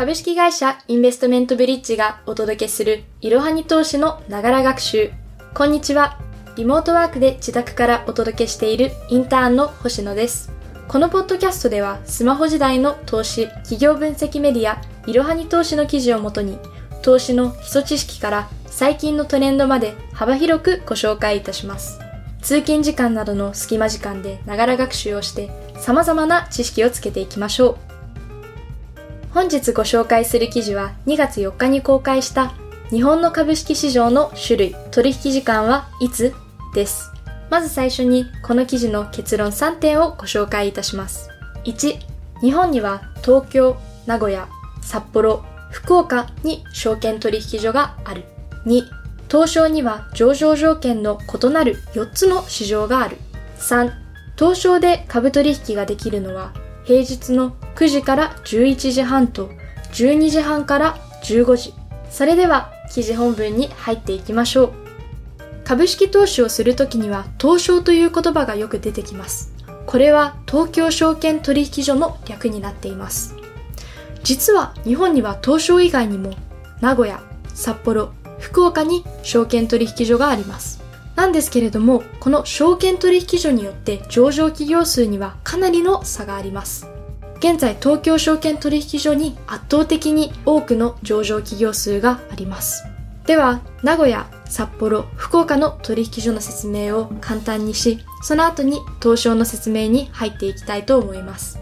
株式会社インベストメントブリッジがお届けするいろはに投資のながら学習。こんにちは。リモートワークで自宅からお届けしているインターンの星野です。このポッドキャストではスマホ時代の投資、企業分析メディア、いろはに投資の記事をもとに、投資の基礎知識から最近のトレンドまで幅広くご紹介いたします。通勤時間などの隙間時間でながら学習をして様々な知識をつけていきましょう。本日ご紹介する記事は2月4日に公開した日本の株式市場の種類、取引時間はいつ？です。まず最初にこの記事の結論3点をご紹介いたします。1、日本には東京、名古屋、札幌、福岡に証券取引所がある。2、東証には上場条件の異なる4つの市場がある。3、東証で株取引ができるのは平日の9時から11時半と12時半から15時。それでは記事本文に入っていきましょう。株式投資をするときには東証という言葉がよく出てきます。これは東京証券取引所の略になっています。実は日本には東証以外にも名古屋、札幌、福岡に証券取引所があります。なんですけれども、この証券取引所によって上場企業数にはかなりの差があります。現在東京証券取引所に圧倒的に多くの上場企業数があります。では、名古屋、札幌、福岡の取引所の説明を簡単にし、その後に東証の説明に入っていきたいと思います。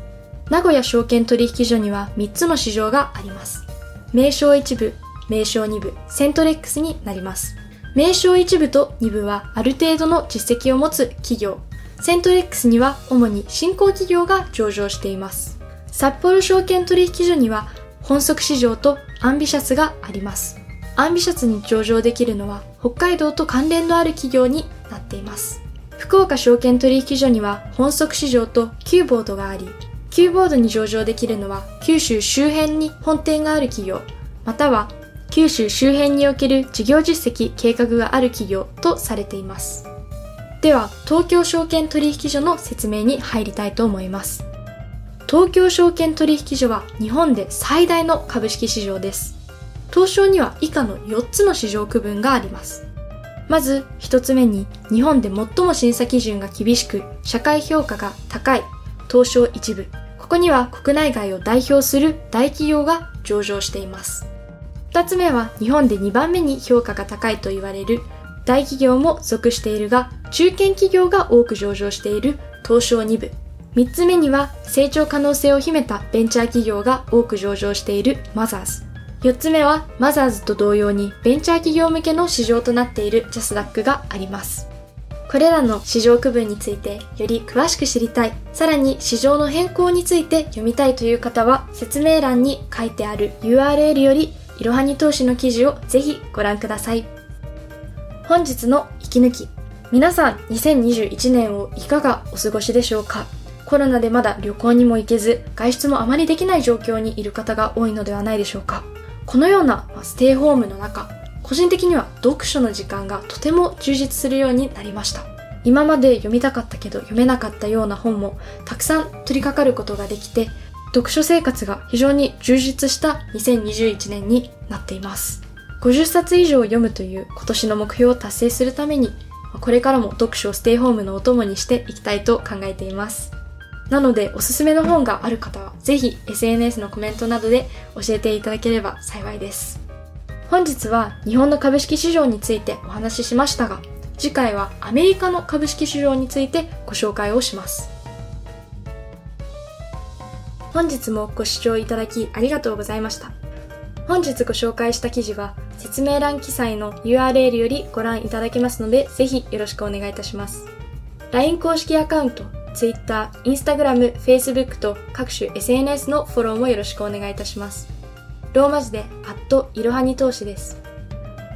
名古屋証券取引所には3つの市場があります。名称1部、名証2部、セントレックスになります。名証1部と2部はある程度の実績を持つ企業。セントレックスには主に新興企業が上場しています。札幌証券取引所には本則市場とアンビシャスがあります。アンビシャスに上場できるのは北海道と関連のある企業になっています。福岡証券取引所には本則市場と Q ボードがあり、Q ボードに上場できるのは九州周辺に本店がある企業、または九州周辺における事業実績計画がある企業とされています。では、東京証券取引所の説明に入りたいと思います。東京証券取引所は日本で最大の株式市場です。東証には以下の4つの市場区分があります。まず1つ目に日本で最も審査基準が厳しく社会評価が高い東証一部。ここには国内外を代表する大企業が上場しています。2つ目は日本で2番目に評価が高いと言われる大企業も属しているが中堅企業が多く上場している東証2部。3つ目には成長可能性を秘めたベンチャー企業が多く上場しているマザーズ。4つ目はマザーズと同様にベンチャー企業向けの市場となっているジャスダックがあります。これらの市場区分についてより詳しく知りたい、さらに市場の変更について読みたいという方は説明欄に書いてある URL よりいろはに投資の記事をぜひご覧ください。本日の息抜き。皆さん2021年をいかがお過ごしでしょうか？コロナでまだ旅行にも行けず、外出もあまりできない状況にいる方が多いのではないでしょうか？このようなステイホームの中、個人的には読書の時間がとても充実するようになりました。今まで読みたかったけど読めなかったような本もたくさん取り掛かることができて、読書生活が非常に充実した2021年になっています。50冊以上読むという今年の目標を達成するために、これからも読書をステイホームのお供にしていきたいと考えています。なので、おすすめの本がある方は、ぜひ SNS のコメントなどで教えていただければ幸いです。本日は日本の株式市場についてお話ししましたが、次回はアメリカの株式市場についてご紹介をします。本日もご視聴いただきありがとうございました。本日ご紹介した記事は説明欄記載の URL よりご覧いただけますので、ぜひよろしくお願いいたします。LINE 公式アカウント Twitter、Instagram、Facebook と各種 SNS のフォローもよろしくお願いいたします。ローマ字で、アットいろはに投資です。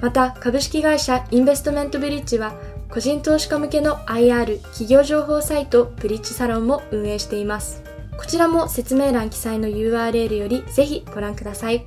また、株式会社インベストメントブリッジは、個人投資家向けの IR 企業情報サイトブリッジサロンも運営しています。こちらも説明欄記載の URL よりぜひご覧ください。